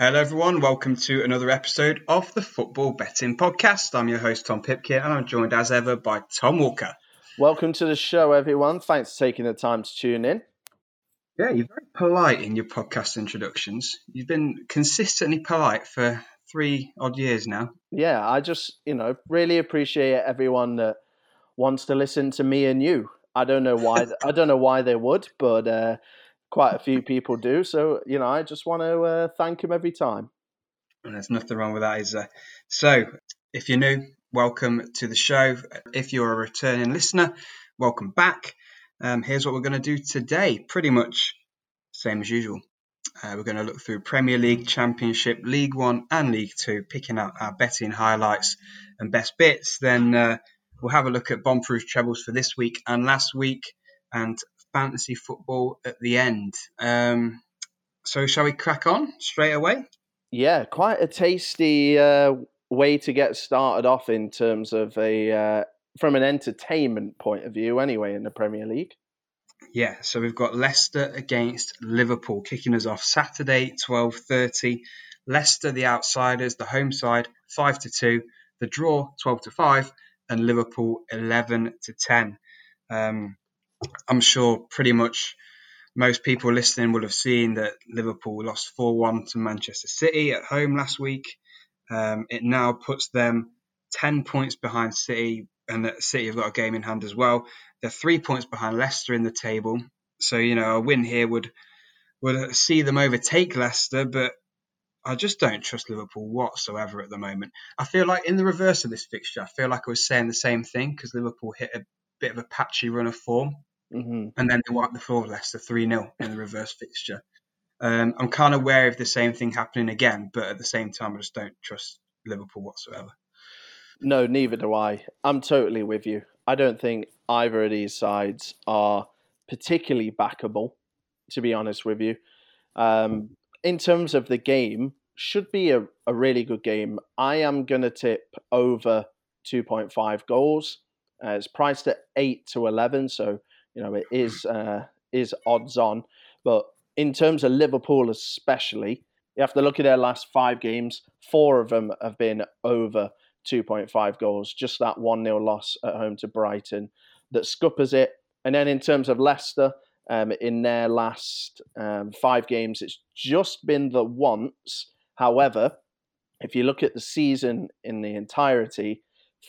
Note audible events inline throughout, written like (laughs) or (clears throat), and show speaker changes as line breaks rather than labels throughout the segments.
Hello, everyone. Welcome to another episode of the Football Betting Podcast. I'm your host, Tom Pipkin, and I'm joined as ever by Tom Walker.
Welcome to the show, everyone. Thanks for taking the time to tune in.
Yeah, you're very polite in your podcast introductions. You've been consistently polite for three odd years now.
Yeah, I just, you know, really appreciate everyone that wants to listen to me and you. I don't know why. (laughs) I don't know why they would, but uh, quite a few people do. So, you know, I just want to uh, thank him every time.
And there's nothing wrong with that, is there? So, if you're new, welcome to the show. If you're a returning listener, welcome back. Um, here's what we're going to do today. Pretty much same as usual. Uh, we're going to look through Premier League, Championship, League One, and League Two, picking out our betting highlights and best bits. Then uh, we'll have a look at bomb-proof trebles for this week and last week, and fantasy football at the end. Um, so, shall we crack on straight away?
Yeah, quite a tasty uh, way to get started off in terms of a uh, from an entertainment point of view, anyway, in the Premier League.
Yeah, so we've got Leicester against Liverpool kicking us off Saturday, twelve thirty. Leicester, the outsiders, the home side, five to two. The draw, twelve to five, and Liverpool, eleven to ten. Um, I'm sure pretty much most people listening will have seen that Liverpool lost 4 1 to Manchester City at home last week. Um, it now puts them 10 points behind City, and that City have got a game in hand as well. They're three points behind Leicester in the table. So, you know, a win here would would see them overtake Leicester, but I just don't trust Liverpool whatsoever at the moment. I feel like in the reverse of this fixture, I feel like I was saying the same thing because Liverpool hit a bit of a patchy run of form. Mm-hmm. And then they wiped the floor with Leicester 3 0 in the reverse fixture. Um, I'm kind of wary of the same thing happening again, but at the same time, I just don't trust Liverpool whatsoever.
No, neither do I. I'm totally with you. I don't think either of these sides are particularly backable, to be honest with you. Um, in terms of the game, should be a, a really good game. I am going to tip over 2.5 goals. Uh, it's priced at 8 to 11, so you know, it is uh, is odds on. But in terms of Liverpool, especially, you have to look at their last five games. Four of them have been over 2.5 goals. Just that one 0 loss at home to Brighton that scuppers it. And then in terms of Leicester, um, in their last um, five games, it's just been the once. However, if you look at the season in the entirety,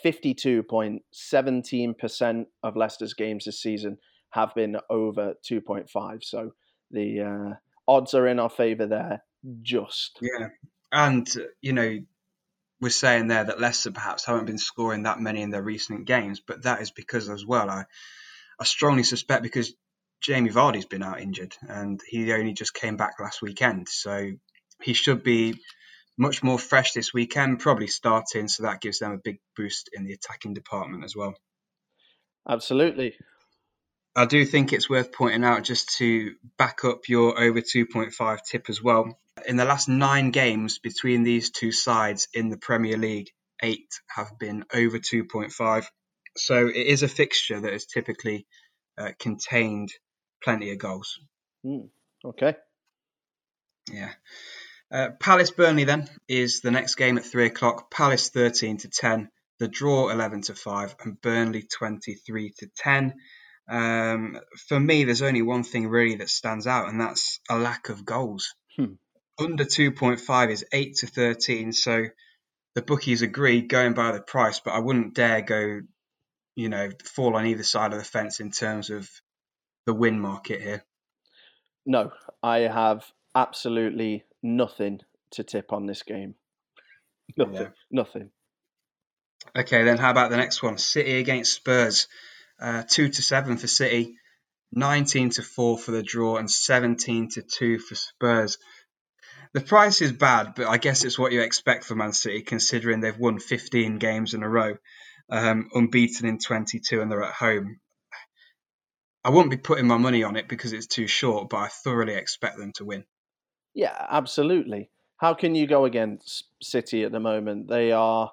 52.17% of Leicester's games this season have been over 2.5. So the uh, odds are in our favour there, just.
Yeah. And, you know, we're saying there that Leicester perhaps haven't been scoring that many in their recent games, but that is because as well, I, I strongly suspect because Jamie Vardy's been out injured and he only just came back last weekend. So he should be much more fresh this weekend, probably starting. So that gives them a big boost in the attacking department as well.
Absolutely.
I do think it's worth pointing out just to back up your over 2.5 tip as well. In the last nine games between these two sides in the Premier League, eight have been over 2.5. So it is a fixture that has typically uh, contained plenty of goals.
Mm, okay.
Yeah. Uh, Palace Burnley then is the next game at three o'clock. Palace 13 to 10, the draw 11 to 5, and Burnley 23 to 10. Um, for me, there's only one thing really that stands out, and that's a lack of goals. Hmm. Under 2.5 is 8 to 13, so the bookies agree going by the price, but I wouldn't dare go, you know, fall on either side of the fence in terms of the win market here.
No, I have absolutely nothing to tip on this game. Nothing. Yeah. Nothing.
Okay, then how about the next one? City against Spurs. Uh, two to seven for City, 19 to four for the draw, and 17 to two for Spurs. The price is bad, but I guess it's what you expect for Man City, considering they've won 15 games in a row, um, unbeaten in 22, and they're at home. I wouldn't be putting my money on it because it's too short, but I thoroughly expect them to win.
Yeah, absolutely. How can you go against City at the moment? They are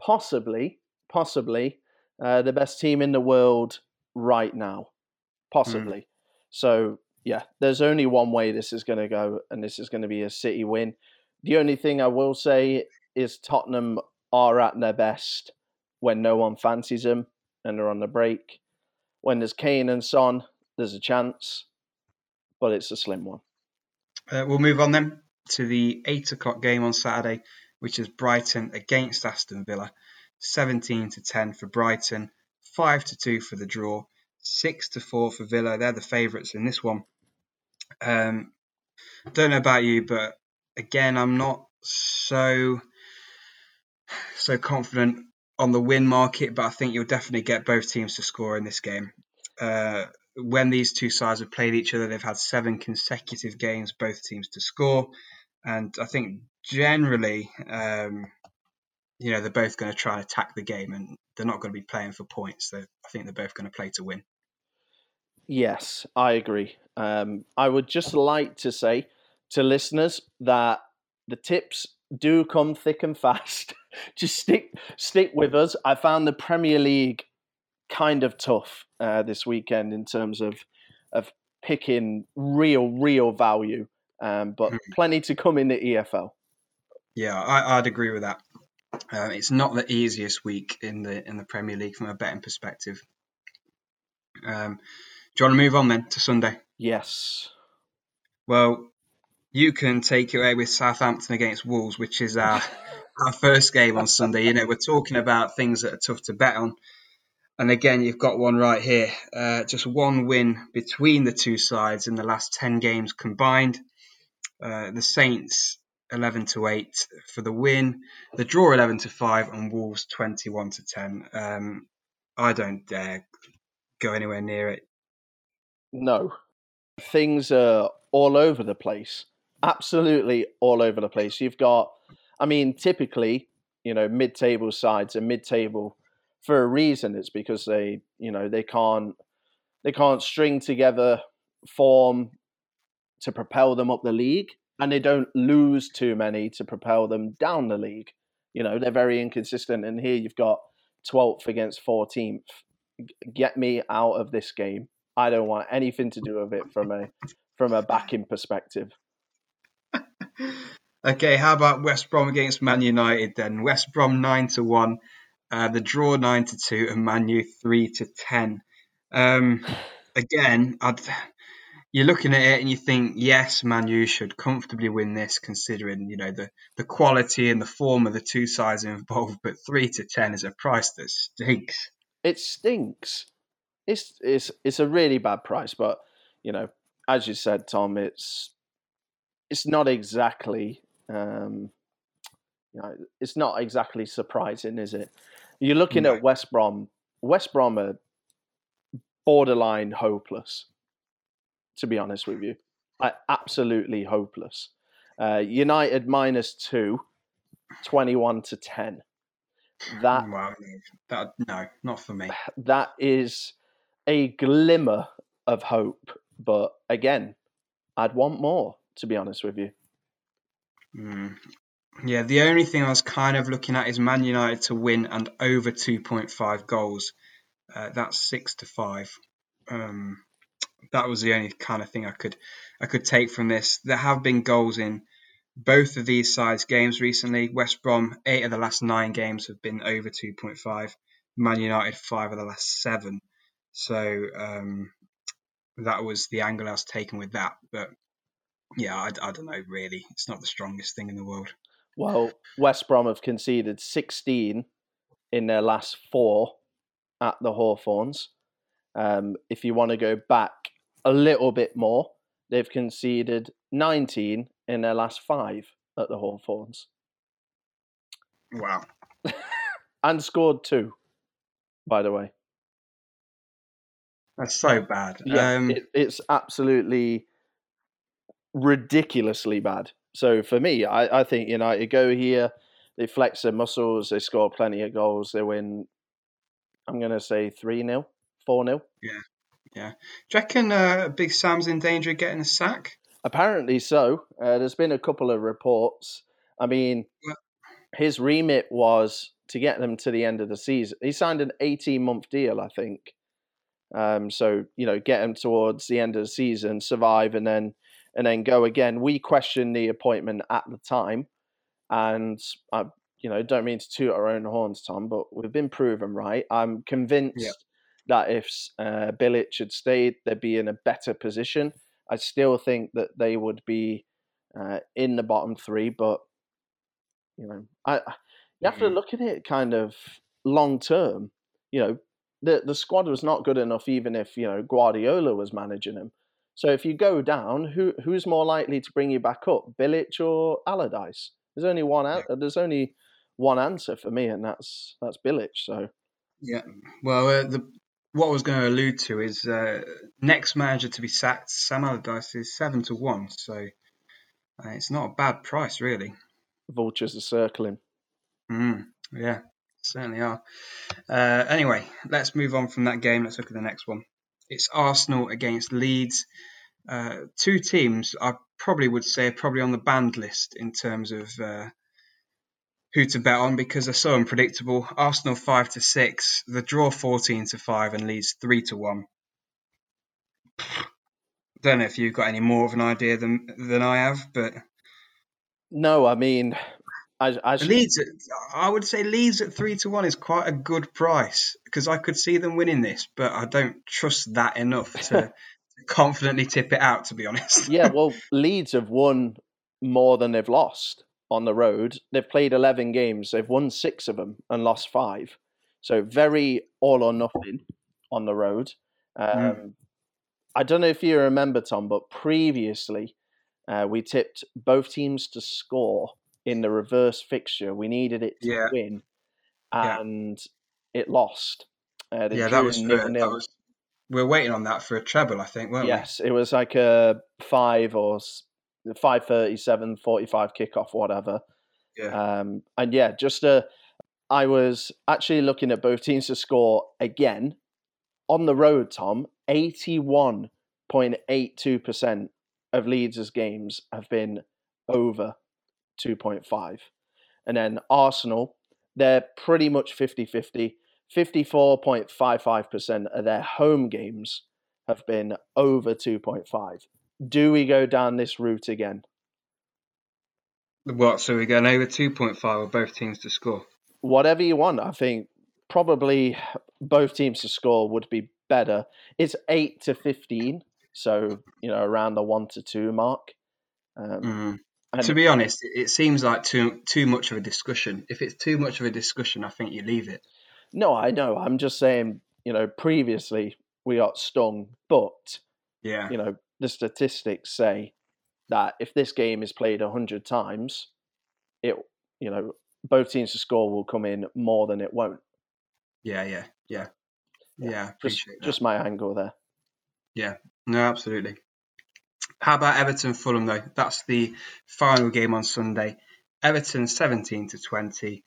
possibly, possibly uh, the best team in the world right now, possibly. Mm. So yeah, there's only one way this is going to go, and this is going to be a City win. The only thing I will say is Tottenham are at their best when no one fancies them and they're on the break. When there's Kane and Son, there's a chance, but it's a slim one.
Uh, we'll move on then to the eight o'clock game on Saturday, which is Brighton against Aston Villa. 17 to 10 for Brighton, 5 to 2 for the draw, 6 to 4 for Villa. They're the favourites in this one. Um, don't know about you, but again, I'm not so so confident on the win market, but I think you'll definitely get both teams to score in this game. Uh, when these two sides have played each other, they've had seven consecutive games, both teams to score. And I think generally, um, you know, they're both going to try and attack the game and they're not going to be playing for points. So I think they're both going to play to win.
Yes, I agree. Um, I would just like to say to listeners that the tips do come thick and fast. (laughs) just stick stick with us. I found the Premier League kind of tough uh, this weekend in terms of of picking real real value, um, but mm-hmm. plenty to come in the EFL.
Yeah, I, would agree with that. Um, it's not the easiest week in the in the Premier League from a betting perspective. Um, do you want to move on then to Sunday?
Yes.
Well, you can take it away with Southampton against Wolves, which is our (laughs) our first game on Sunday. You know, we're talking about things that are tough to bet on. And again, you've got one right here. Uh, just one win between the two sides in the last 10 games combined. Uh, the Saints 11 to 8 for the win, the draw 11 to 5, and Wolves 21 to 10. Um, I don't dare go anywhere near it.
No. Things are all over the place. Absolutely all over the place. You've got, I mean, typically, you know, mid table sides and mid table for a reason. It's because they, you know, they can't they can't string together form to propel them up the league, and they don't lose too many to propel them down the league. You know, they're very inconsistent. And here you've got 12th against 14th. Get me out of this game. I don't want anything to do with it from a from a backing perspective. (laughs)
okay, how about West Brom against Man United then? West Brom nine to one, uh, the draw nine to two, and Man U three to ten. Um, (sighs) again, I'd, you're looking at it and you think, yes, Man U should comfortably win this, considering you know the the quality and the form of the two sides involved. But three to ten is a price that stinks.
It stinks. It's it's it's a really bad price, but you know, as you said, Tom, it's it's not exactly um, you know, it's not exactly surprising, is it? You're looking no. at West Brom. West Brom are borderline hopeless, to be honest with you. Like, absolutely hopeless. Uh, United minus two, 21 to 10. That,
wow, that no, not for me. (sighs)
That is a glimmer of hope, but again, I'd want more, to be honest with you.
Mm. Yeah, the only thing I was kind of looking at is Man United to win and over 2.5 goals. Uh, that's six to five. Um, that was the only kind of thing I could I could take from this. There have been goals in both of these sides' games recently. West Brom, eight of the last nine games have been over 2.5. Man United, five of the last seven. So um, that was the angle I was taking with that. But yeah, I, I don't know, really. It's not the strongest thing in the world.
Well, West Brom have conceded 16 in their last four at the Hawthorns. Um, if you want to go back a little bit more, they've conceded 19 in their last five at the Hawthorns.
Wow. (laughs)
and scored two, by the way.
That's so bad.
Yeah, um, it, it's absolutely ridiculously bad. So for me, I, I think United go here, they flex their muscles, they score plenty of goals, they win. I'm going to say 3 0, 4 0.
Yeah, yeah. Do you reckon uh, Big Sam's in danger of getting a sack?
Apparently so. Uh, there's been a couple of reports. I mean, his remit was to get them to the end of the season. He signed an 18 month deal, I think. Um, so you know, get him towards the end of the season, survive, and then and then go again. We questioned the appointment at the time, And I, you know, don't mean to toot our own horns, Tom, but we've been proven right. I'm convinced
Yeah.
That if uh, Bilic had stayed, they'd be in a better position. I still think that they would be uh, in the bottom three, but you know, I you have to
Mhm.
look at it kind of long term. You know, the the squad was not good enough, even if you know Guardiola was managing them. So if you go down, who who's more likely to bring you back up, Bilic or Allardyce? There's only one. an- There's only one answer for me, and that's that's Bilic. So
Yeah. Well, uh, the what I was going to allude to is uh, next manager to be sacked, Sam Allardyce, is seven to one. So uh, it's not a bad price, really.
vultures are circling.
Mm, yeah, certainly are. Uh, anyway, let's move on from that game. Let's look at the next one. It's Arsenal against Leeds. Uh, two teams I probably would say are probably on the banned list in terms of uh, who to bet on because they're so unpredictable. Arsenal five to six, the draw fourteen to five, and Leeds three to one. Don't know if you've got any more of an idea than than I have, but
No, I mean, I, I
Leeds, at, I would say Leeds at three to one is quite a good price because I could see them winning this, but I don't trust that enough (laughs) to confidently tip it out. To be honest,
yeah, well, Leeds have won more than they've lost on the road. They've played 11 games, they've won six of them and lost five. So very all or nothing on the road. Um,
Mm.
I don't know if you remember, Tom, but previously uh, we tipped both teams to score in the reverse fixture. We needed it to
Yeah.
win,
Yeah.
and it lost. Uh,
yeah, that was, that was. We're waiting on that for a treble, I think, weren't we?
Yes, it was like a five or s- five thirty-seven, forty-five kickoff, whatever.
Yeah.
Um, and yeah, just uh, I was actually looking at both teams to score again on the road. Tom, eighty-one point eight two percent of Leeds' games have been over two point five, and then Arsenal, they're pretty much 50-50. 54.55% of their home games have been over 2.5. Do we go down this route again?
What? So we're going over two point five with both teams to score.
Whatever you want, I think probably both teams to score would be better. It's 8 to 15, so, you know, around the 1 to 2 mark. Um,
Mm.
and
To be honest, it it seems like too too much of a discussion. If it's too much of a discussion, I think you leave it.
no, I know. I'm just saying, you know, previously we got stung, but
Yeah.
you know, the statistics say that if this game is played 100 times, it, you know, both teams to score will come in more than it won't.
Yeah. Yeah. Yeah. Yeah.
Just,
that.
just my angle there.
Yeah, no, absolutely. How about Everton Fulham though? That's the final game on Sunday. Everton 17 to 20,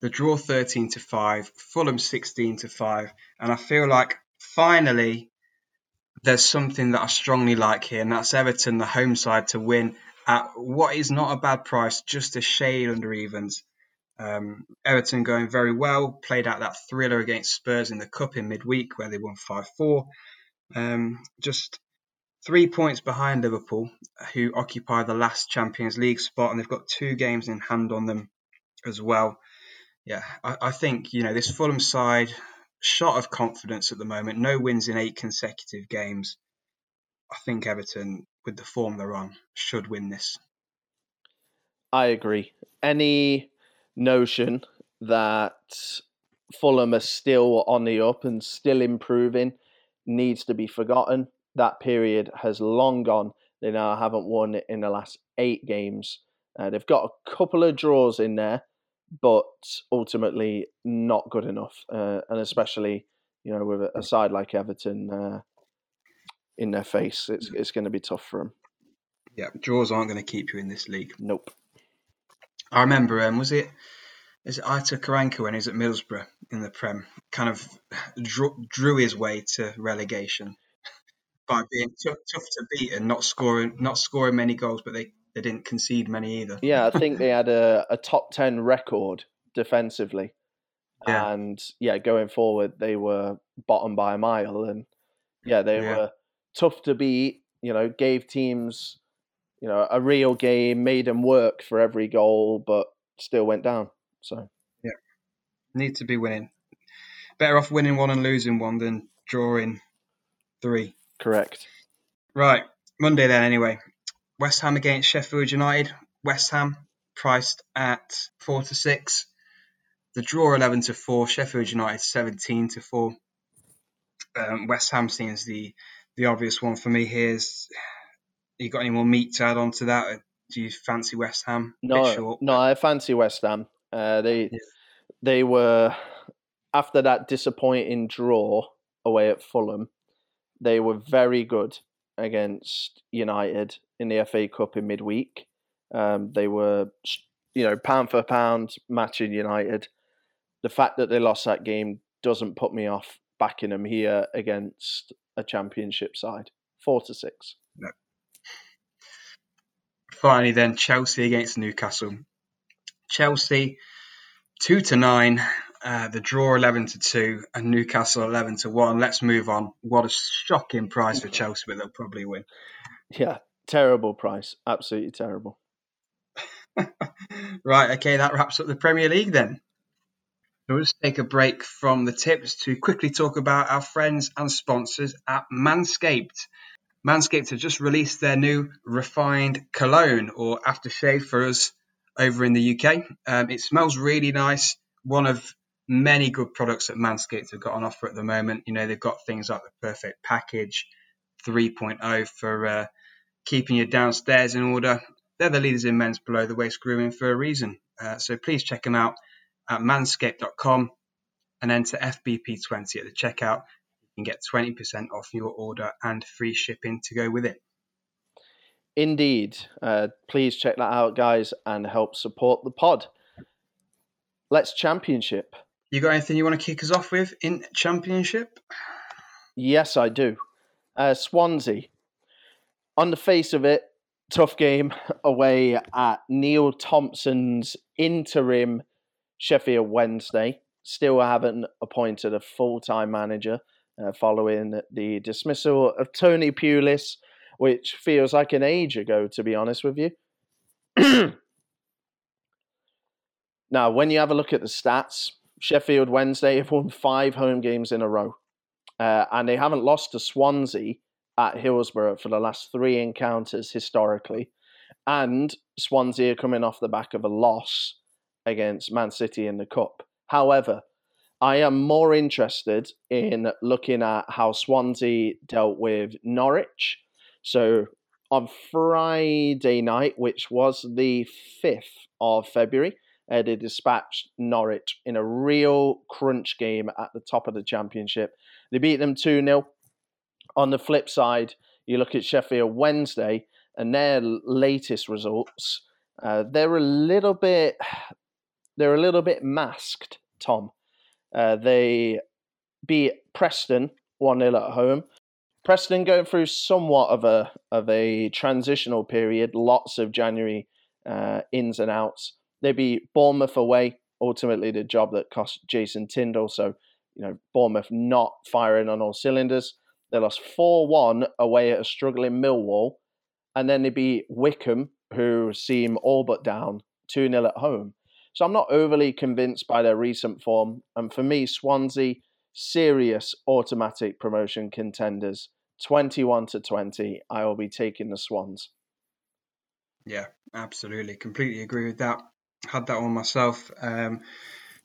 the draw 13 to 5, Fulham 16 to 5, and I feel like finally there's something that I strongly like here, and that's Everton, the home side, to win at what is not a bad price, just a shade under evens. Um, Everton going very well, played out that thriller against Spurs in the Cup in midweek where they won 5 4. Um, just three points behind Liverpool, who occupy the last Champions League spot, and they've got two games in hand on them as well. Yeah, I, I think you know this Fulham side shot of confidence at the moment. No wins in eight consecutive games. I think Everton, with the form they're on, should win this.
I agree. Any notion that Fulham are still on the up and still improving needs to be forgotten. That period has long gone. They now haven't won in the last eight games. Uh, they've got a couple of draws in there, but ultimately not good enough. Uh, and especially, you know, with a side like Everton uh, in their face, it's it's going to be tough for them.
Yeah, draws aren't going to keep you in this league.
Nope.
I remember, um, was it is it Aitor Karanka when he was at Middlesbrough in the Prem, kind of drew, drew his way to relegation by being tough, tough to beat and not scoring not scoring many goals, but they, they didn't concede many either.
Yeah, I think they (laughs) had a, a top 10 record defensively.
Yeah.
And yeah, going forward, they were bottom by a mile. And yeah, they
Yeah.
were tough to beat, you know, gave teams, you know, a real game, made them work for every goal. But still went down. So
yeah, need to be winning. Better off winning one and losing one than drawing three.
Correct.
Right, Monday then. Anyway, West Ham against Sheffield United. West Ham priced at four to six. The draw eleven to four. Sheffield United seventeen to four. Um, West Ham seems the the obvious one for me here. Is you got any more meat to add on to that? Do you fancy West Ham?
No, no, I fancy West Ham. Uh, they yeah. they were after that disappointing draw away at Fulham. They were very good against United in the FA Cup in midweek. Um, they were, you know, pound for pound matching United. The fact that they lost that game doesn't put me off backing them here against a championship side. Four to six. No.
Finally, then Chelsea against Newcastle. Chelsea two to nine. Uh, the draw eleven to two, and Newcastle eleven to one. Let's move on. What a shocking price for Chelsea, but they'll probably win.
Yeah, terrible price. Absolutely terrible. (laughs)
right. Okay, that wraps up the Premier League then. So let's take a break from the tips to quickly talk about our friends and sponsors at Manscaped. Manscaped have just released their new refined cologne or aftershave for us over in the UK. Um, it smells really nice. One of many good products that Manscaped have got on offer at the moment. You know, they've got things like the Perfect Package 3.0 for uh, keeping your downstairs in order. They're the leaders in men's below the waist grooming for a reason. Uh, so please check them out at manscaped.com and enter FBP20 at the checkout You can get 20% off your order and free shipping to go with it.
Indeed. Uh, please check that out, guys, and help support the pod. Let's championship.
You got anything you want to kick us off with in championship?
Yes, I do. Uh, Swansea. On the face of it, tough game (laughs) away at Neil Thompson's interim Sheffield Wednesday. Still haven't appointed a full time manager uh, following the dismissal of Tony Pulis, which feels like an age ago, to be honest with you. (clears throat) now, when you have a look at the stats, Sheffield Wednesday have won five home games in a row, uh, and they haven't lost to Swansea at Hillsborough for the last three encounters historically. And Swansea are coming off the back of a loss against Man City in the Cup. However, I am more interested in looking at how Swansea dealt with Norwich. So on Friday night, which was the 5th of February, uh, they dispatched Norwich in a real crunch game at the top of the championship. They beat them 2 0. On the flip side, you look at Sheffield Wednesday and their latest results, uh, they're a little bit (sighs) they're a little bit masked, Tom. Uh, they beat Preston 1 0 at home. Preston going through somewhat of a of a transitional period, lots of January uh, ins and outs. They beat Bournemouth away, ultimately the job that cost Jason Tindall. So, you know, Bournemouth not firing on all cylinders. They lost 4 1 away at a struggling Millwall. And then they beat Wycombe, who seem all but down, 2 0 at home. So I'm not overly convinced by their recent form. And for me, Swansea, serious automatic promotion contenders. 21 to 20, I will be taking the Swans.
Yeah, absolutely. Completely agree with that. Had that one myself. Um,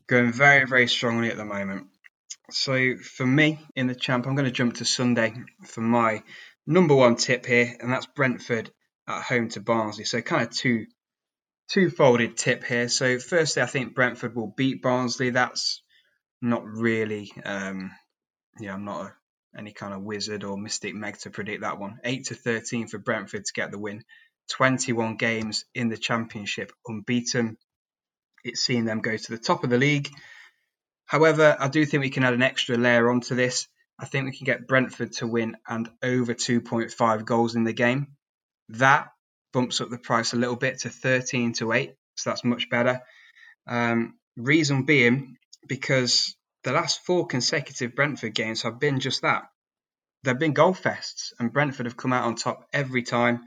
going very, very strongly at the moment. So for me in the champ, I'm going to jump to Sunday for my number one tip here, and that's Brentford at home to Barnsley. So kind of two two-folded tip here. So, firstly, I think Brentford will beat Barnsley. That's not really, um, yeah, I'm not a, any kind of wizard or mystic meg to predict that one. Eight to thirteen for Brentford to get the win. 21 games in the Championship unbeaten. It's seen them go to the top of the league. However, I do think we can add an extra layer onto this. I think we can get Brentford to win and over 2.5 goals in the game. That bumps up the price a little bit to 13 to 8. So that's much better. Um, reason being because the last four consecutive Brentford games have been just that. They've been goal fests, and Brentford have come out on top every time.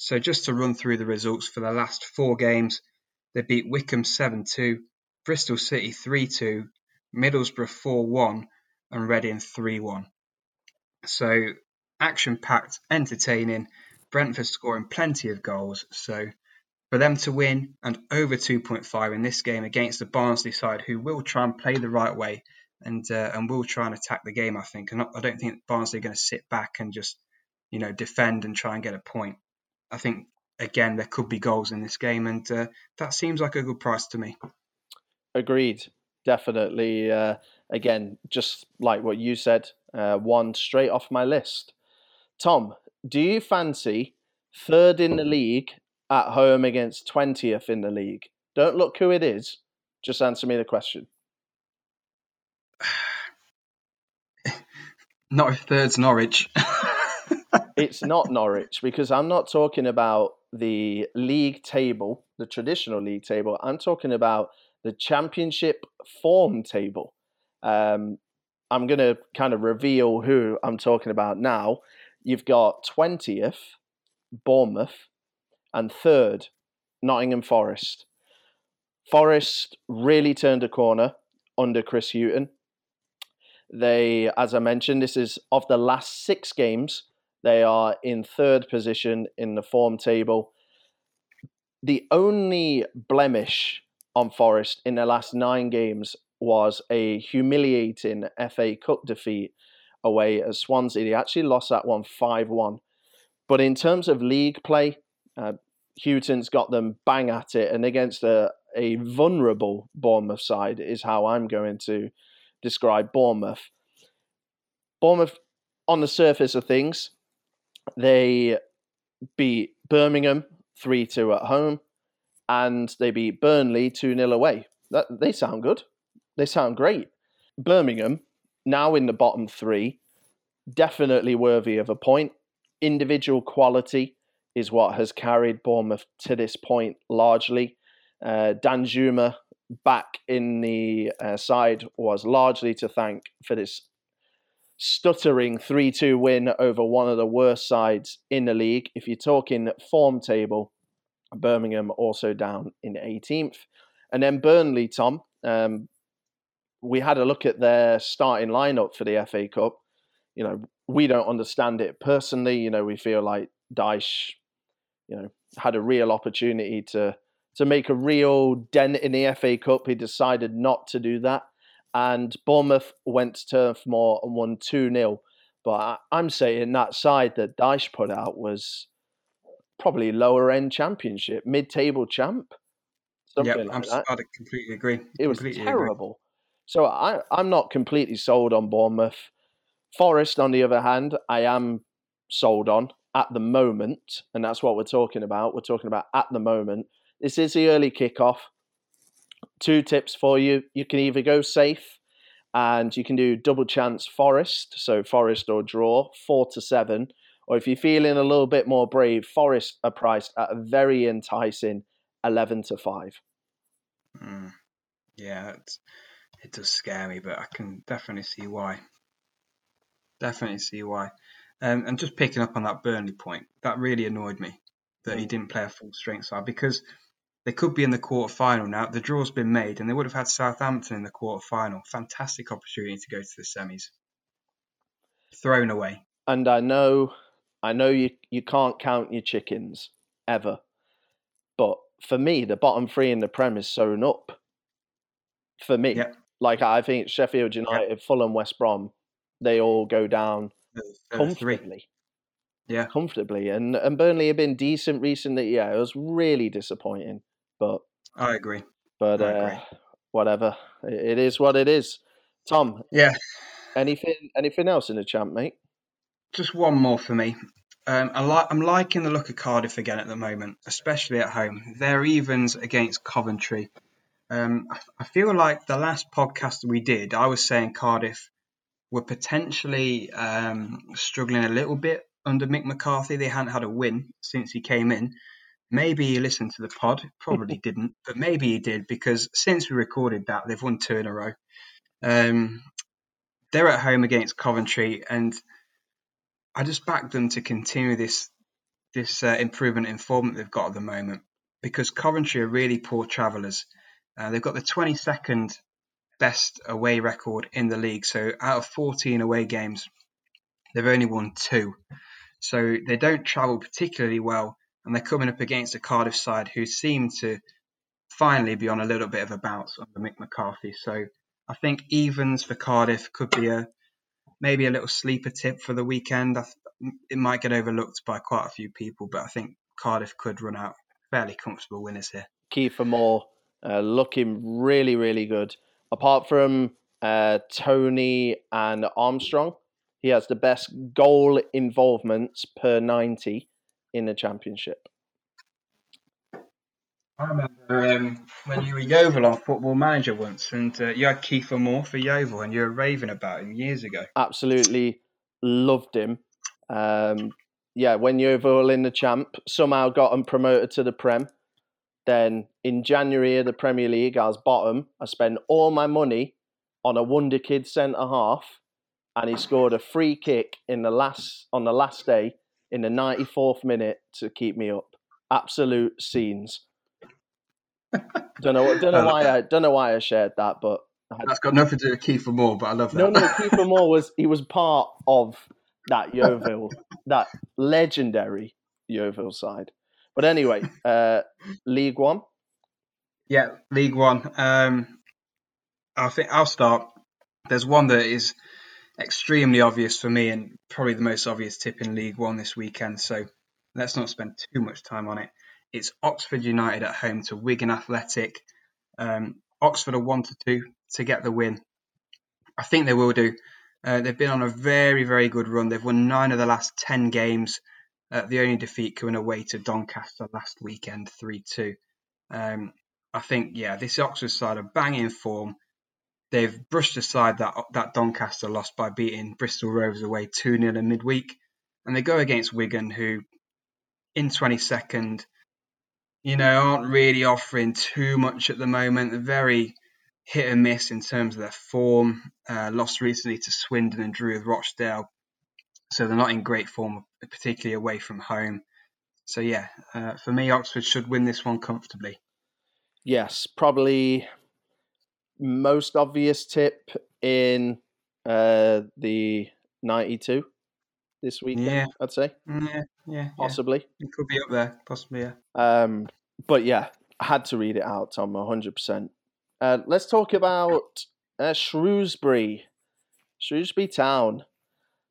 So just to run through the results for the last four games, They beat Wycombe 7 2, Bristol City 3 2, Middlesbrough 4 1, and Reading 3 1. So action packed, entertaining. Brentford scoring plenty of goals. So for them to win and over 2.5 in this game against the Barnsley side, who will try and play the right way and uh, and will try and attack the game, I think. And I don't think Barnsley are going to sit back and just you know defend and try and get a point. I think again there could be goals in this game, and uh, that seems like a good price to me.
Agreed, definitely. Uh, again, just like what you said, uh, one straight off my list. Tom, do you fancy third in the league at home against 20th in the league? Don't look who it is. Just answer me the question. (sighs)
Not if third's Norwich. (laughs)
it's not Norwich because I'm not talking about the league table, the traditional league table. I'm talking about the championship form table. Um, I'm going to kind of reveal who I'm talking about now. You've got 20th, Bournemouth, and third, Nottingham Forest. Forest really turned a corner under Chris Hughton. They, as I mentioned, this is of the last six games, they are in third position in the form table. The only blemish on Forest in their last nine games was a humiliating FA Cup defeat away at Swansea. They actually lost that one 5 1. But in terms of league play, uh, Hughton's got them bang at it, and against a, a vulnerable Bournemouth side is how I'm going to describe Bournemouth. Bournemouth, on the surface of things, they beat Birmingham 3 2 at home, and they beat Burnley 2 0 away. That, they sound good. They sound great. Birmingham, now in the bottom three, definitely worthy of a point. Individual quality is what has carried Bournemouth to this point largely. Uh, Danjuma back in the uh, side was largely to thank for this stuttering 3 2 win over one of the worst sides in the league. If you're talking form table, Birmingham also down in 18th. And then Burnley, Tom, um, we had a look at their starting lineup for the FA Cup. You know, we don't understand it personally. You know, we feel like Dyche, you know, had a real opportunity to to make a real dent in the FA Cup. He decided not to do that. And Bournemouth went to Turf Moor and won 2 0. But I'm saying that side that Dyche put out was probably lower end championship, mid table champ.
Something yeah, like i completely agree.
It
was
terrible. Agree. So I, I'm not completely sold on Bournemouth. Forest, on the other hand, I am sold on at the moment, and that's what we're talking about. We're talking about at the moment. This is the early kickoff. Two tips for you. You can either go safe and you can do double chance Forest, so Forest or draw, four to seven. Or if you're feeling a little bit more brave, Forest are priced at a very enticing 11 to 5.
Mm. Yeah, it does scare me, but I can definitely see why. Definitely see why. Um, and just picking up on that Burnley point, that really annoyed me that he mm. didn't play a full strength side because they could be in the quarter final now. The draw's been made, and they would have had Southampton in the quarter final. Fantastic opportunity to go to the semis. Thrown away.
And I know, I know you you can't count your chickens ever, but for me, the bottom three in the Prem is sewn up. For me, yep. like I think Sheffield United, yep. Fulham, West Brom, they all go down comfortably.
Yeah,
comfortably, and and Burnley have been decent recently. Yeah, it was really disappointing, but
I agree.
But I agree. Uh, whatever, it is what it is. Tom,
yeah.
Anything anything else in the champ, mate?
Just one more for me. Um, I li- I'm liking the look of Cardiff again at the moment, especially at home. They're evens against Coventry. Um, I feel like the last podcast we did, I was saying Cardiff were potentially um, struggling a little bit under Mick McCarthy. They hadn't had a win since he came in. Maybe he listened to the pod, probably (laughs) didn't, but maybe he did because since we recorded that, they've won two in a row. Um, they're at home against Coventry, and I just back them to continue this this uh, improvement in form that they've got at the moment. because Coventry are really poor travellers. Uh, they've got the 22nd best away record in the league. So out of 14 away games, they've only won two. So they don't travel particularly well, and they're coming up against a Cardiff side who seem to finally be on a little bit of a bounce under Mick McCarthy. So I think evens for Cardiff could be a maybe a little sleeper tip for the weekend. It might get overlooked by quite a few people, but I think Cardiff could run out fairly comfortable winners here.
Kiefer Moore uh, looking really, really good. Apart from uh, Toney and Armstrong, he has the best goal involvements per 90 in the championship.
I remember um, when you were Yeovil on Football Manager once, and uh, you had Kiefer Moore for Yeovil, and you were raving about him years ago.
Absolutely loved him. Um, yeah, when Yeovil in the champ, somehow got him promoted to the Prem. Then in January of the Premier League, I was bottom. I spent all my money on a wonder kid centre half, and he scored a free kick in the last on the last day in the 94th minute to keep me up. Absolute scenes don't know. Don't know why I don't know why I shared that, but
that's got nothing to do with Kiefer Moore. But I love that.
No, no, Kiefer (laughs) Moore was he was part of that Yeovil, that legendary Yeovil side. But anyway, uh, League One.
Yeah, League One. Um, I think I'll start. There's one that is extremely obvious for me, and probably the most obvious tip in League One this weekend. So let's not spend too much time on it. It's Oxford United at home to Wigan Athletic. Um, Oxford are one to two to get the win. I think they will do. Uh, they've been on a very, very good run. They've won nine of the last ten games. Uh, the only defeat coming away to Doncaster last weekend, three two. Um, I think, yeah, this Oxford side are banging form. They've brushed aside that that Doncaster loss by beating Bristol Rovers away 2 0 in midweek. And they go against Wigan, who in 22nd you know, aren't really offering too much at the moment. They're very hit and miss in terms of their form. Uh, lost recently to Swindon and drew with Rochdale. So they're not in great form, particularly away from home. So yeah, uh, for me, Oxford should win this one comfortably.
Yes, probably most obvious tip in uh, the 92 this weekend, yeah. I'd say.
Yeah, yeah.
Possibly.
Yeah. It could be up there, possibly, yeah.
Um, but yeah, I had to read it out, Tom, 100%. Uh, let's talk about uh, Shrewsbury. Shrewsbury Town.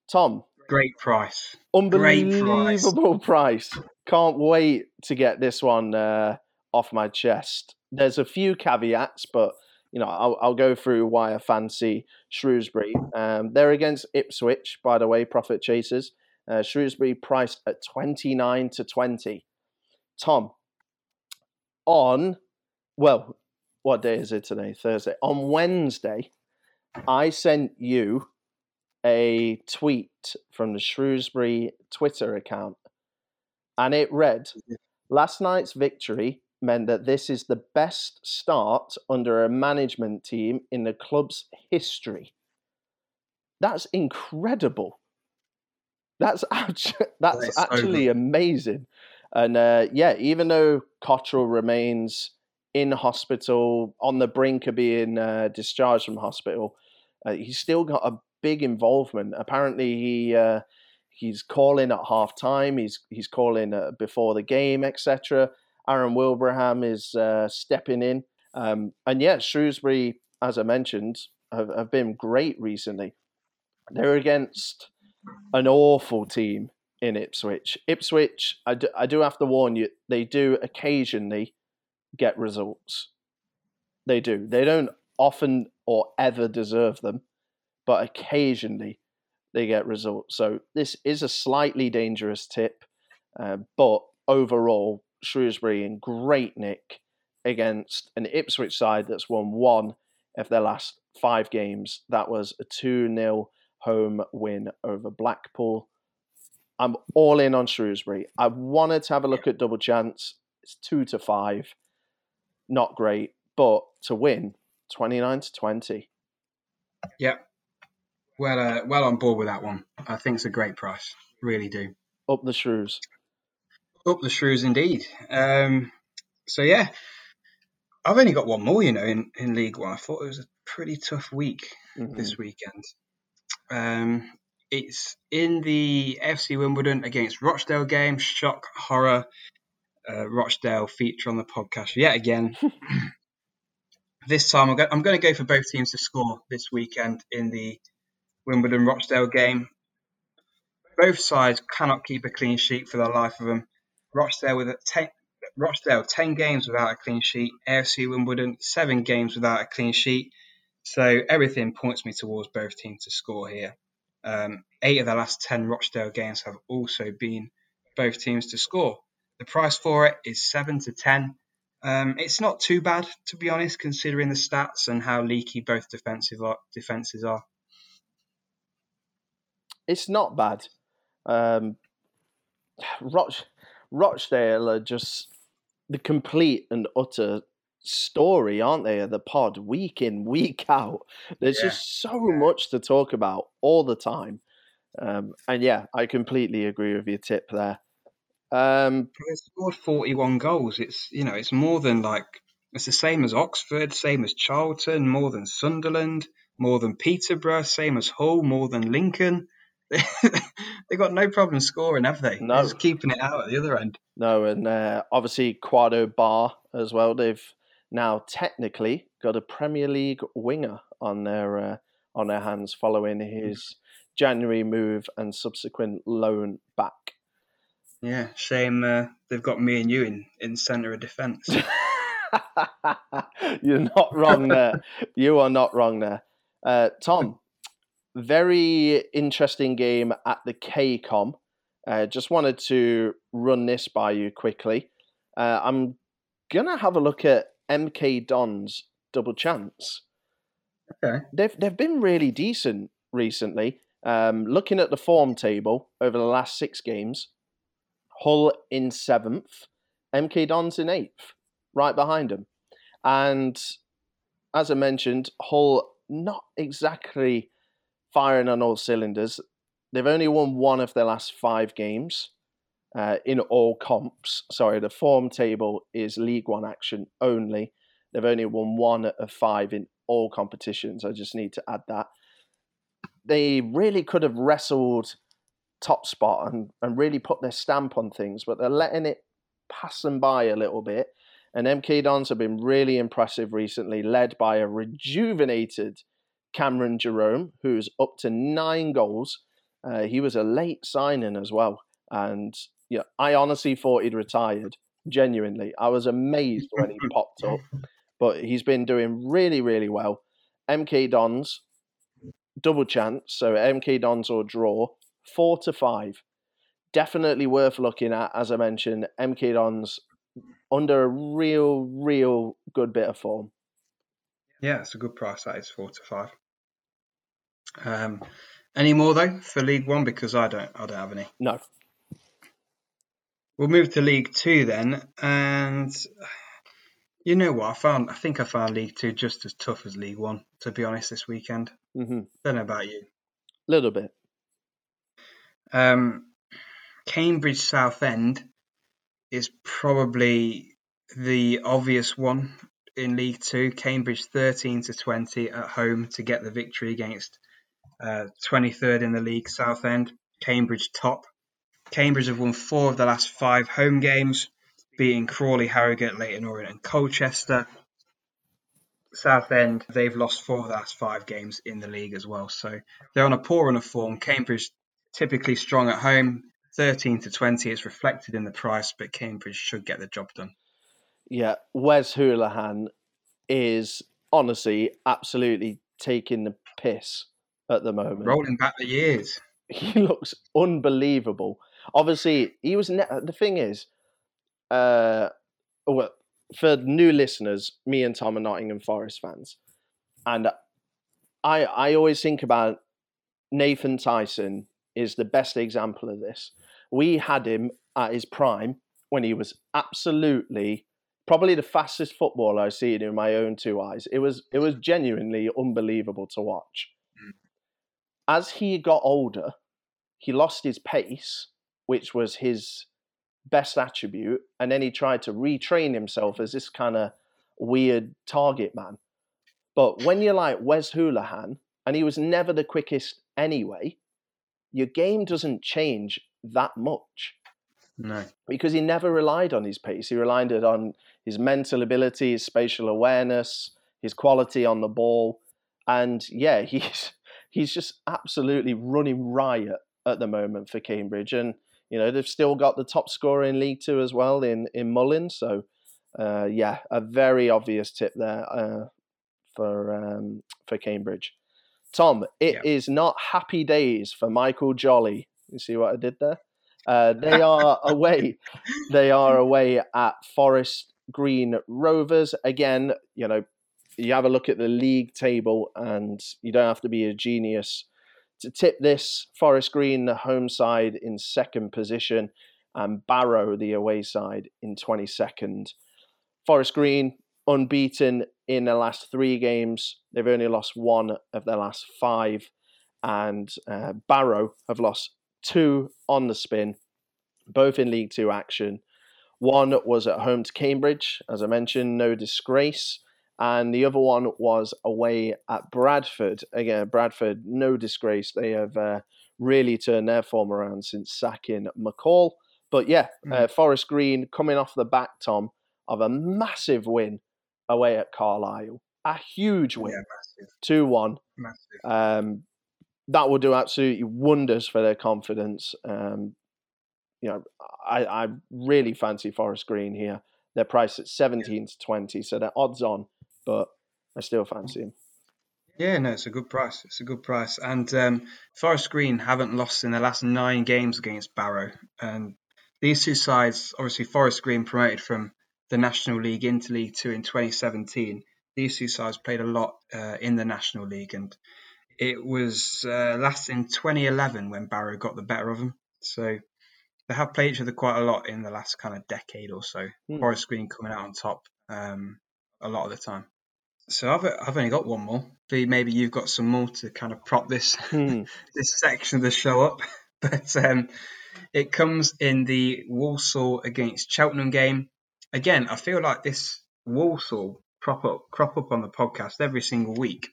Tom.
Great price.
Unbelievable price. price. Can't wait to get this one uh, off my chest. There's a few caveats, but you know, I'll, I'll, go through why I fancy Shrewsbury. Um, they're against Ipswich, by the way, profit chasers. Uh, Shrewsbury priced at 29 to 20. Tom, on, well, what day is it today? Thursday. On Wednesday, I sent you a tweet from the Shrewsbury Twitter account, and it read, Last night's victory meant that this is the best start under a management team in the club's history. That's incredible. That's (laughs) actually, that's actually amazing. And uh, yeah, even though Cotterill remains in hospital, on the brink of being uh, discharged from hospital, uh, he's still got a big involvement. Apparently, he uh, he's calling at half time. He's he's calling uh, before the game, etc. Aaron Wilbraham is uh, stepping in. Um, and yet, Shrewsbury, as I mentioned, have, have been great recently. They're against an awful team in Ipswich. Ipswich, I do, I do have to warn you, they do occasionally get results. They do. They don't often or ever deserve them, but occasionally they get results. So this is a slightly dangerous tip, uh, but overall, Shrewsbury in great nick against an Ipswich side that's won one of their last five games. That was a 2 0 home win over Blackpool. I'm all in on Shrewsbury. I wanted to have a look at double chance. It's two to five. Not great, but to win, 29 to 20.
Yeah. Well, uh, well on board with that one. I think it's a great price. Really do.
Up the shrews.
Up the shrews indeed. Um, so yeah, I've only got one more, you know, in, in League One. I thought it was a pretty tough week
Mhm.
this weekend. Um, it's in the FC Wimbledon against Rochdale game. Shock, horror. Uh, Rochdale feature on the podcast yet again. (laughs) this time, I'm going to go for both teams to score this weekend in the Wimbledon Rochdale game. Both sides cannot keep a clean sheet for the life of them. Rochdale with a ten, Rochdale ten games without a clean sheet. AFC Wimbledon seven games without a clean sheet. So everything points me towards both teams to score here. Um, eight of the last ten Rochdale games have also been both teams to score. The price for it is seven to ten. Um, it's not too bad, to be honest, considering the stats and how leaky both defensive are, defenses are.
It's not bad. Um, Roch- Rochdale are just the complete and utter story, aren't they? Of the pod week in, week out. There's
Yeah,
just so
yeah.
much to talk about all the time. Um, and yeah, I completely agree with your tip there. Um,
They scored 41 goals. It's you know it's more than like it's the same as Oxford, same as Charlton, more than Sunderland, more than Peterborough, same as Hull, more than Lincoln. They got no problem scoring, have they?
No.
They're just keeping it out at the other end.
no, and uh, obviously Kwadwo Baah as well. They've now technically got a Premier League winger on their uh, on their hands following his January move and subsequent loan back.
Yeah, shame uh, they've got me and you in in centre of defence. (laughs)
You're not wrong there. (laughs) You are not wrong there. Uh, Tom, very interesting game at the KCOM. Uh, just wanted to run this by you quickly. Uh, I'm going to have a look at MK Dons double chance.
Okay.
They've, they've been really decent recently. Um, looking at the form table over the last six games, Hull in seventh, MK Dons in eighth, right behind them. And as I mentioned, Hull not exactly firing on all cylinders. They've only won one of their last five games uh, in all comps. Sorry, the form table is League One action only. They've only won one of five in all competitions. I just need to add that. They really could have wrestled top spot and, and really put their stamp on things, but they're letting it pass them by a little bit. And MK Dons have been really impressive recently, led by a rejuvenated Cameron Jerome, who's up to nine goals. Uh, he was a late signing as well. And yeah, I honestly thought he'd retired. Genuinely. I was amazed when he (laughs) popped up. But he's been doing really, really well. MK Dons, double chance. So MK Dons or draw, four to five. Definitely worth looking at. As I mentioned, MK Dons under a real, real good bit of form.
Yeah, it's a good price. That is four to five. Um, any more though for League One because I don't, I don't have any.
No.
We'll move to League Two then, and you know what? I found, I think I found League Two just as tough as League One. To be honest, this weekend.
hmm
Don't know about you.
A little bit.
Um, Cambridge Southend is probably the obvious one in League Two. Cambridge 13 to 20 at home to get the victory against uh, 23rd in the league, Southend. Cambridge top. Cambridge have won four of the last five home games, beating Crawley, Harrogate, Leyton Orient, and Colchester. Southend, they've lost four of the last five games in the league as well. So they're on a poor run of form. Cambridge typically strong at home, 13 to 20. It's reflected in the price, but Cambridge should get the job done.
Yeah, Wes Hoolahan is honestly absolutely taking the piss at the moment.
Rolling back the years. (laughs)
He looks unbelievable. Obviously, he was. Ne- the thing is, uh, well, for new listeners, me and Tom are Nottingham Forest fans, and I I always think about Nathan Tyson is the best example of this. We had him at his prime when he was absolutely probably the fastest footballer I've seen in my own two eyes. It was it was genuinely unbelievable to watch. As he got older, he lost his pace, which was his best attribute, and then he tried to retrain himself as this kind of weird target man. But when you're like Wes Hoolahan, and he was never the quickest anyway, your game doesn't change that much.
No.
Because he never relied on his pace. He relied on his mental ability, his spatial awareness, his quality on the ball. And yeah, (laughs) he's he's just absolutely running riot at the moment for Cambridge. And, you know, they've still got the top scorer in League Two as well in, in Mullins. So, uh, yeah, a very obvious tip there uh, for, um, for Cambridge. Tom, it yeah. is not happy days for Michael Jolley. You see what I did there? Uh, they (laughs) are away. They are away at Forest Green Rovers. Again, you know, you have a look at the league table, and you don't have to be a genius to tip this. Forest Green, the home side, in second position, and Barrow, the away side, in 22nd. Forest Green, unbeaten in the last three games. They've only lost one of their last five. And uh, Barrow have lost two on the spin, both in League Two action. One was at home to Cambridge, as I mentioned, no disgrace. And the other one was away at Bradford. Again, Bradford, no disgrace. They have uh, really turned their form around since sacking McCall. But yeah, mm. uh, Forest Green coming off the back, Tom, of a massive win away at Carlisle. A huge win, two yeah, one. Um, that will do absolutely wonders for their confidence. Um, you know, I, I really fancy Forest Green here. They're priced at seventeen yeah. to twenty, so they're odds on, but I still fancy him.
Yeah, no, it's a good price. It's a good price. And um, Forest Green haven't lost in the last nine games against Barrow. And these two sides, obviously, Forest Green promoted from the National League into League Two in 2017. These two sides played a lot uh, in the National League, and it was uh, last in 2011 when Barrow got the better of them. So they have played each other quite a lot in the last kind of decade or so. Mm. Forest Green coming out on top um, a lot of the time. So I've I've only got one more. Maybe you've got some more to kind of prop this mm. (laughs) this section of the show up. (laughs) But um, it comes in the Walsall against Cheltenham game again, I feel like this Walsall crop up crop up on the podcast every single week.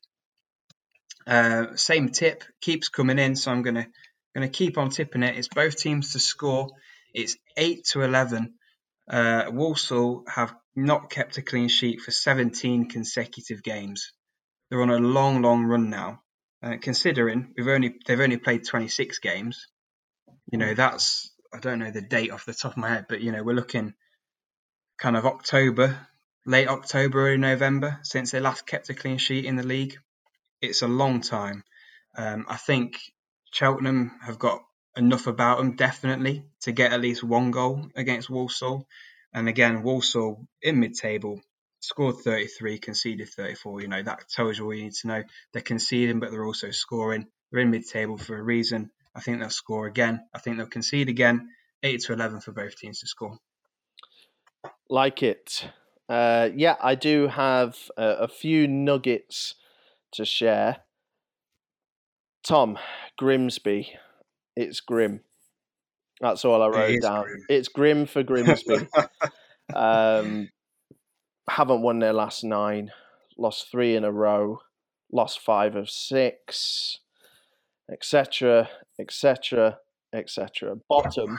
Uh, same tip keeps coming in, so I'm gonna gonna keep on tipping it. It's both teams to score. It's eight to eleven. Uh, Walsall have not kept a clean sheet for 17 consecutive games. They're on a long, long run now. Uh, considering we've only they've only played 26 games, you know that's I don't know the date off the top of my head, but you know we're looking kind of October, late October, early November since they last kept a clean sheet in the league. It's a long time. Um, I think Cheltenham have got enough about them, definitely, to get at least one goal against Walsall. And again, Walsall in mid table scored 33, conceded 34. You know, that tells you all you need to know. They're conceding, but they're also scoring. They're in mid table for a reason. I think they'll score again. I think they'll concede again. 8 to 11 for both teams to score.
Like it. Uh, yeah, I do have a few nuggets to share. Tom, Grimsby. It's grim. That's all I wrote it down. Grim. It's grim for Grimsby. (laughs) um, haven't won their last nine, lost three in a row, lost five of six, etc., etc., etc. Bottom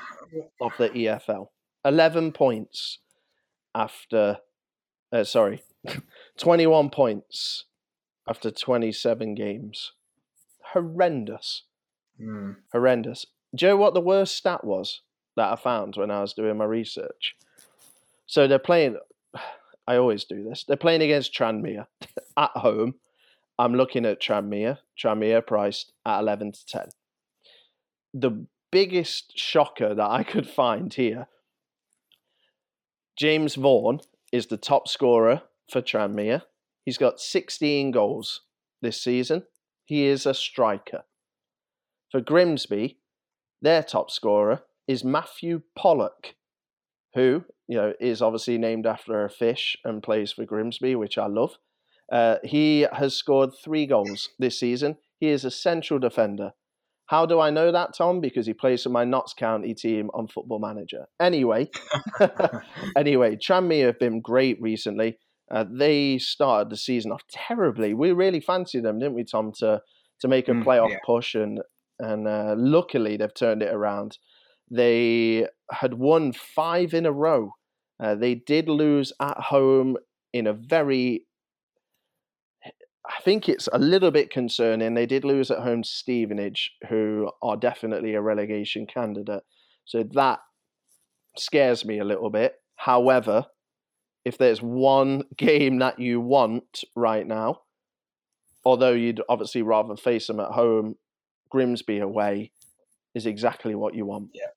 of the EFL. 11 points after, uh, sorry, (laughs) 21 points after 27 games. Horrendous. Mm. Horrendous. Do you know what the worst stat was that I found when I was doing my research? So they're playing, (sighs) I always do this, they're playing against Tranmere (laughs) at home. I'm looking at Tranmere, Tranmere priced at 11 to 10. The biggest shocker that I could find here James Vaughan is the top scorer for Tranmere. He's got 16 goals this season. He is a striker. For Grimsby, their top scorer is Matthew Pollock, who you know is obviously named after a fish and plays for Grimsby, which I love. Uh, he has scored three goals this season. He is a central defender, How do I know that, Tom? Because he plays for my Notts County team on Football Manager. Anyway, (laughs) anyway, Tranmere have been great recently. Uh, they started the season off terribly. We really fancied them, didn't we, Tom, to to make a
Mm,
playoff
yeah.
push, and and uh, luckily they've turned it around. They had won five in a row. Uh, they did lose at home in a very I think it's a little bit concerning. They did lose at home to Stevenage, who are definitely a relegation candidate. So that scares me a little bit. However, if there's one (laughs) game that you want right now, although you'd obviously rather face them at home, Grimsby away is exactly what you want.
Yeah,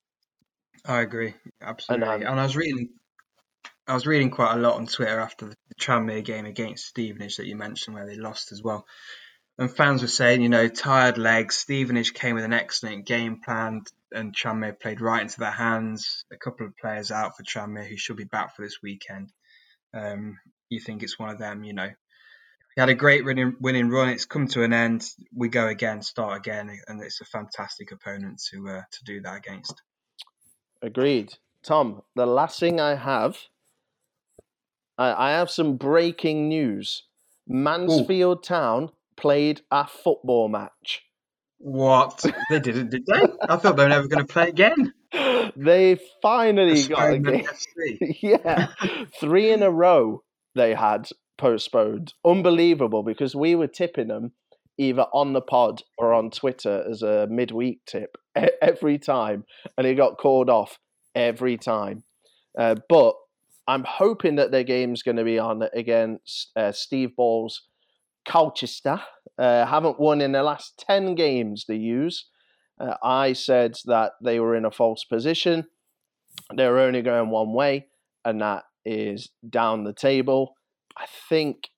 I agree, absolutely.
um,
And, I was reading, I was reading quite a lot on Twitter after the Tranmere game against Stevenage that you mentioned, where they lost as well. And fans were saying, you know, tired legs. Stevenage came with an excellent game plan, and Tranmere played right into their hands. A couple of players out for Tranmere who should be back for this weekend. Um, you think it's one of them, you know. We had a great winning, winning run. It's come to an end. We go again, start again, and it's a fantastic opponent to uh, to do that against.
Agreed. Tom, the last thing I have, I, I have some breaking news. Mansfield Town played a football match.
What? They didn't, did they? I thought they were never going to play again. (laughs)
They finally got a
Postponed
game. (laughs) Yeah, (laughs) three in a row they had postponed. Unbelievable because we were tipping them either on the pod or on Twitter as a midweek tip every time, and it got called off every time. Uh, but I'm hoping that their game's going to be on against uh, Steve Ball's Colchester. Uh, haven't won in the last 10 games they use. Uh, I said that they were in a false position. They were only going one way, and that is down the table. I think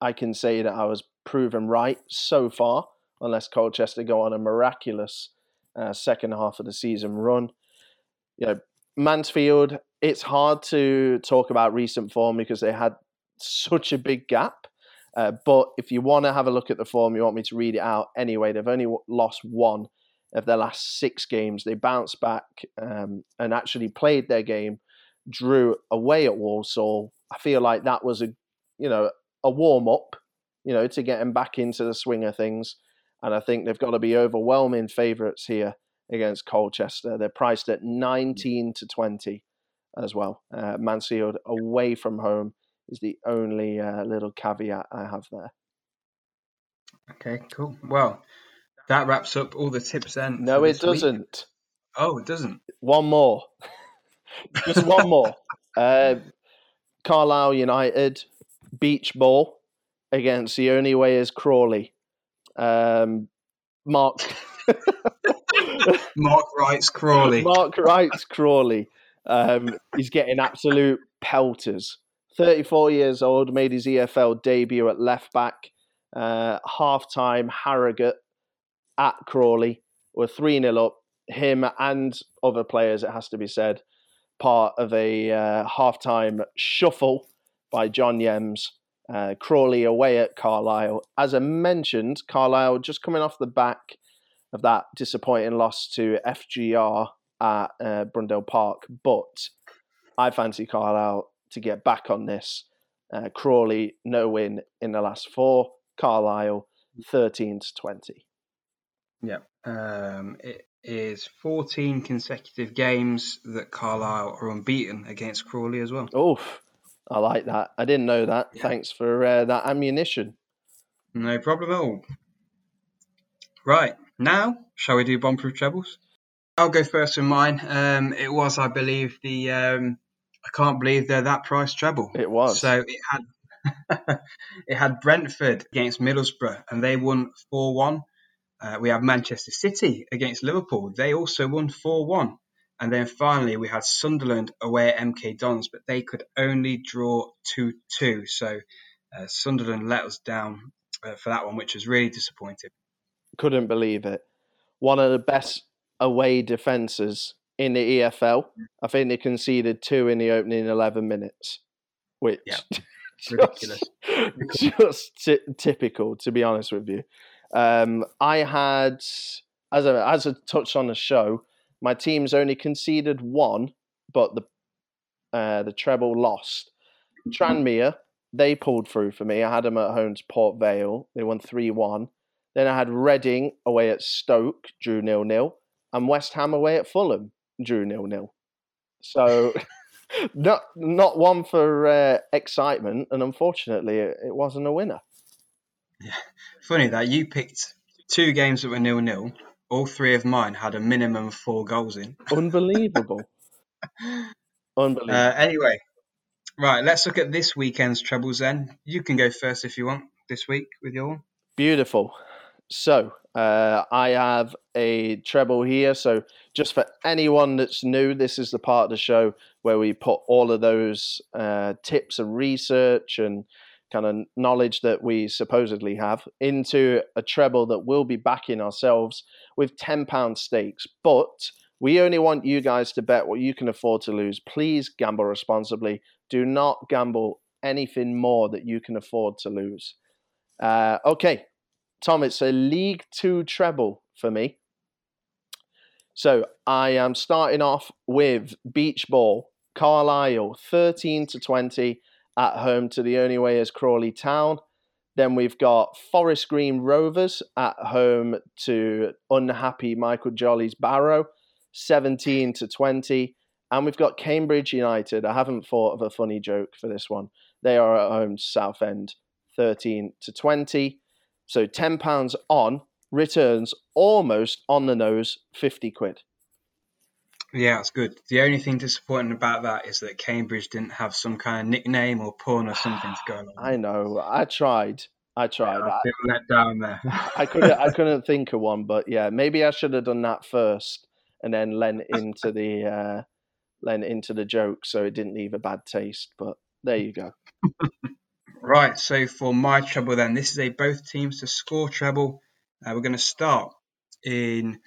I can say that I was proven right so far, unless Colchester go on a miraculous uh, second half of the season run. You know, Mansfield, it's hard to talk about recent form because they had such a big gap. Uh, but if you want to have a look at the form, you want me to read it out anyway. They've only lost one of their last six games. They bounced back um, and actually played their game, drew away at Walsall. I feel like that was a, you know, a warm up, you know, to get them back into the swing of things. And I think they've got to be overwhelming favourites here against Colchester. They're priced at 19 to 20 as well. Uh, Mansfield away from home is the only uh, little caveat I have there.
Okay, cool. Well, that wraps up all the tips then.
No, it doesn't.
Oh, it doesn't.
One more. (laughs) Just one more. (laughs) Uh, Carlisle United beach ball against the only way is Crawley. Um, Mark (laughs)
Mark Wright's Crawley.
Mark Wright's Crawley. Um, he's getting absolute pelters. 34 years old, made his EFL debut at left back. Uh, half time, Harrogate at Crawley were 3 0 up. Him and other players, it has to be said, part of a uh, half time shuffle by John Yems. Uh, Crawley away at Carlisle. As I mentioned, Carlisle just coming off the back of that disappointing loss to FGR at uh, Brunton Park. But I fancy Carlisle to get back on this. Uh, Crawley, no win in the last four. Carlisle, 13 to 20.
Yeah. Um, it is 14 consecutive games that Carlisle are unbeaten against Crawley as well.
Oof, I like that. I didn't know that.
Yeah.
Thanks for uh, that ammunition.
No problem at all. Right, now, shall we do bomb-proof trebles? I'll go first with mine. Um, it was, I believe, the um, I can't believe they're that price treble.
It was.
So it had (laughs) it had Brentford against Middlesbrough, and they won four one. Uh, we have Manchester City against Liverpool. They also won four one. And then finally we had Sunderland away at MK Dons, but they could only draw two two. So uh, Sunderland let us down uh, for that one, which was really disappointing.
Couldn't believe it. One of the best away defences in the EFL. I think they conceded two in the opening 11 minutes, which
Yeah, (laughs)
just-
ridiculous.
Just ty- typical, to be honest with you. Um, I had as a as a touch on the show, my team's only conceded one, but the uh, the treble lost. Tranmere, they pulled through for me. I had them at home to Port Vale. They won 3 1. Then I had Reading away at Stoke, drew nil nil, and West Ham away at Fulham, drew nil nil. So, (laughs) not not one for uh, excitement, and unfortunately, it, it wasn't a winner.
Yeah, funny that you picked two games that were nil nil. All three of mine had a minimum of four goals in.
Unbelievable. (laughs) Unbelievable.
Uh, anyway, right, let's look at this weekend's trebles then. You can go first if you want this week with your one.
Beautiful. So, uh, I have a treble here. So, just for anyone that's new, this is the part of the show where we put all of those uh, tips and research and kind of knowledge that we supposedly have into a treble that we'll be backing ourselves with £10 stakes. But we only want you guys to bet what you can afford to lose. Please gamble responsibly. Do not gamble anything more that you can afford to lose. Uh, okay, Tom, it's a League Two treble for me. So I am starting off with Beach Ball, Carlisle, 13 to 20 at home to the only way is Crawley Town. Then we've got Forest Green Rovers at home to unhappy Michael Jolley's Barrow, 17 to 20. And we've got Cambridge United. I haven't thought of a funny joke for this one. They are at home to Southend, 13 to 20. So £10 on returns almost on the nose, 50 quid.
Yeah, that's good. The only thing disappointing about that is that Cambridge didn't have some kind of nickname or pun or something to go (sighs) along.
I know. I tried. I tried.
Yeah, I let down there. (laughs)
I (laughs) couldn't. I couldn't think of one, but yeah, maybe I should have done that first and then lent into the uh, lent into the joke so it didn't leave a bad taste. But there you go. (laughs)
right. So for my treble, then this is a both teams to score treble. Uh, we're going to start in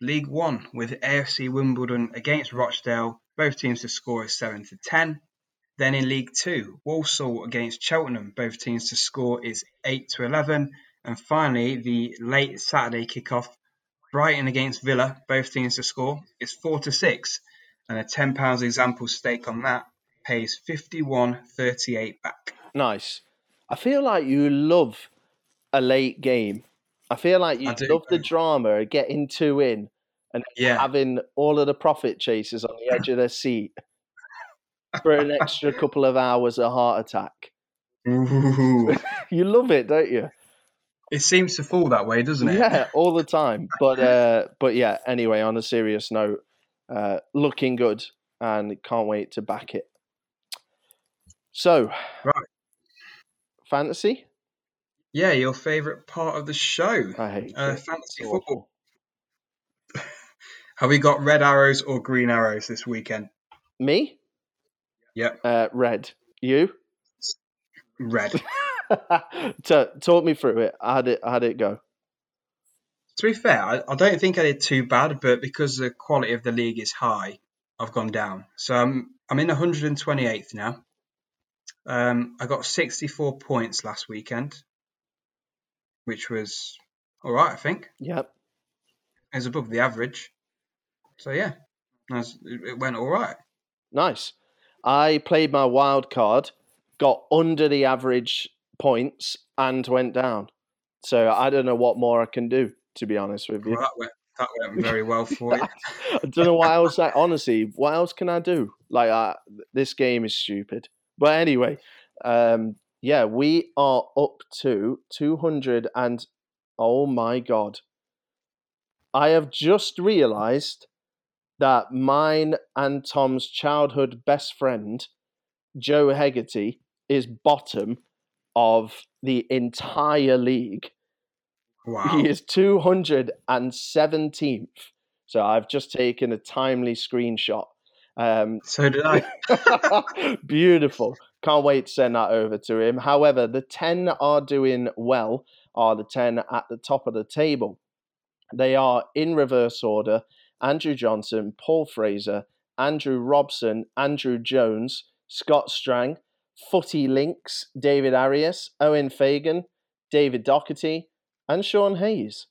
League One with AFC Wimbledon against Rochdale. Both teams to score is seven to ten. Then in League Two, Walsall against Cheltenham. Both teams to score is eight to eleven. And finally, the late Saturday kickoff, Brighton against Villa. Both teams to score is four to six. And a ten pounds example stake on that pays fifty one thirty eight back.
Nice. I feel like you love a late game I feel like you love the drama of getting two in and yeah. having all of the profit chasers on the (laughs) edge of their seat for an extra couple of hours of heart attack. (laughs) you love it, don't you?
It seems to fall that way, doesn't it?
Yeah, all the time. But (laughs) uh, but yeah. Anyway, on a serious note, uh, looking good, and can't wait to back it. So,
right,
fantasy.
Yeah, your favourite part of the show.
I hate
uh, fantasy football. (laughs) Have we got red arrows or green arrows this weekend?
Me?
Yep.
Uh, red. You?
Red. (laughs)
talk me through it. How did it, how did it go?
To be fair, I, I, don't think I did too bad, but because the quality of the league is high, I've gone down. So I'm I'm in 128th now. Um, I got 64 points last weekend which was all right, I think.
Yep.
It was above the average. So yeah, it went all right.
Nice. I played my wild card, got under the average points, and went down. So I don't know what more I can do, to be honest with you.
Well, that, went, that went very well for you. (laughs)
I don't know what else. I, honestly, what else can I do? Like, I, this game is stupid. But anyway, um, yeah, we are up to 200 and oh my god. I have just realized that mine and Tom's childhood best friend, Joe Hegarty, is bottom of the entire league.
Wow.
He is 217th. So I've just taken a timely screenshot. Um,
so did I. (laughs)
beautiful. Can't wait to send that over to him. However, the 10 are doing well are the 10 at the top of the table. They are in reverse order Andrew Johnson, Paul Fraser, Andrew Robson, Andrew Jones, Scott Strang, Footy Links, David Arias, Owen Fagan, David Doherty, and Sean Hayes.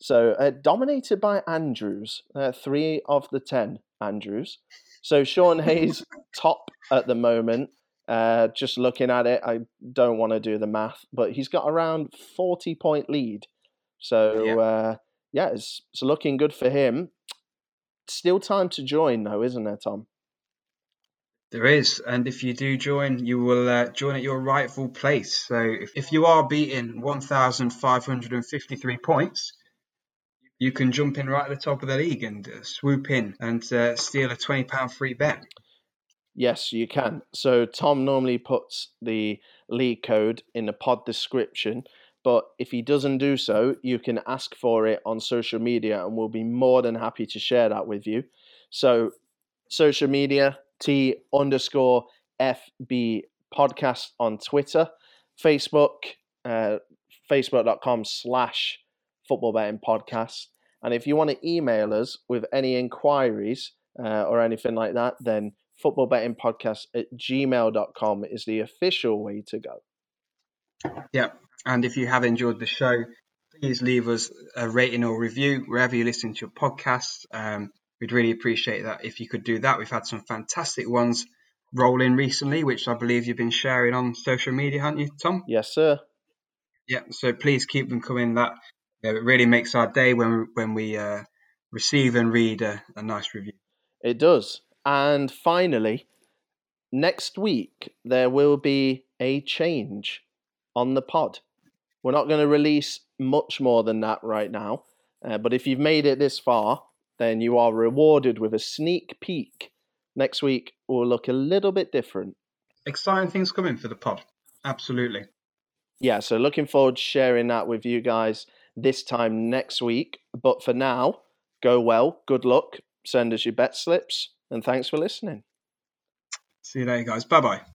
So uh, dominated by Andrews, uh, three of the ten Andrews. So Sean Hayes (laughs) top at the moment. Uh, just looking at it, I don't want to do the math, but he's got around forty point lead. So yeah, uh, yeah it's, it's looking good for him. Still time to join, though, isn't there, Tom?
There is, and if you do join, you will uh, join at your rightful place. So if, if you are beating 1,553 points, you can jump in right at the top of the league and uh, swoop in and uh, steal a £20 free bet.
Yes, you can. So Tom normally puts the league code in the pod description, but if he doesn't do so, you can ask for it on social media and we'll be more than happy to share that with you. So social media, T underscore FB podcast on Twitter, Facebook, uh, facebook.com slash football betting podcast. And if you want to email us with any inquiries uh, or anything like that, then football betting podcast at gmail.com is the official way to go.
Yeah. And if you have enjoyed the show, please leave us a rating or review wherever you listen to your podcast. Um, We'd really appreciate that if you could do that. We've had some fantastic ones roll in recently, which I believe you've been sharing on social media, haven't you, Tom?
Yes, sir.
Yeah, so please keep them coming. That you know, it really makes our day when when we uh, receive and read a, a nice review.
It does. And finally, next week there will be a change on the pod. We're not going to release much more than that right now, uh, but if you've made it this far, then you are rewarded with a sneak peek. Next week will look a little bit different.
Exciting things coming for the pod. Absolutely.
Yeah, so looking forward to sharing that with you guys this time next week. But for now, go well, good luck, send us your bet slips, and thanks for listening.
See you later, guys. Bye bye.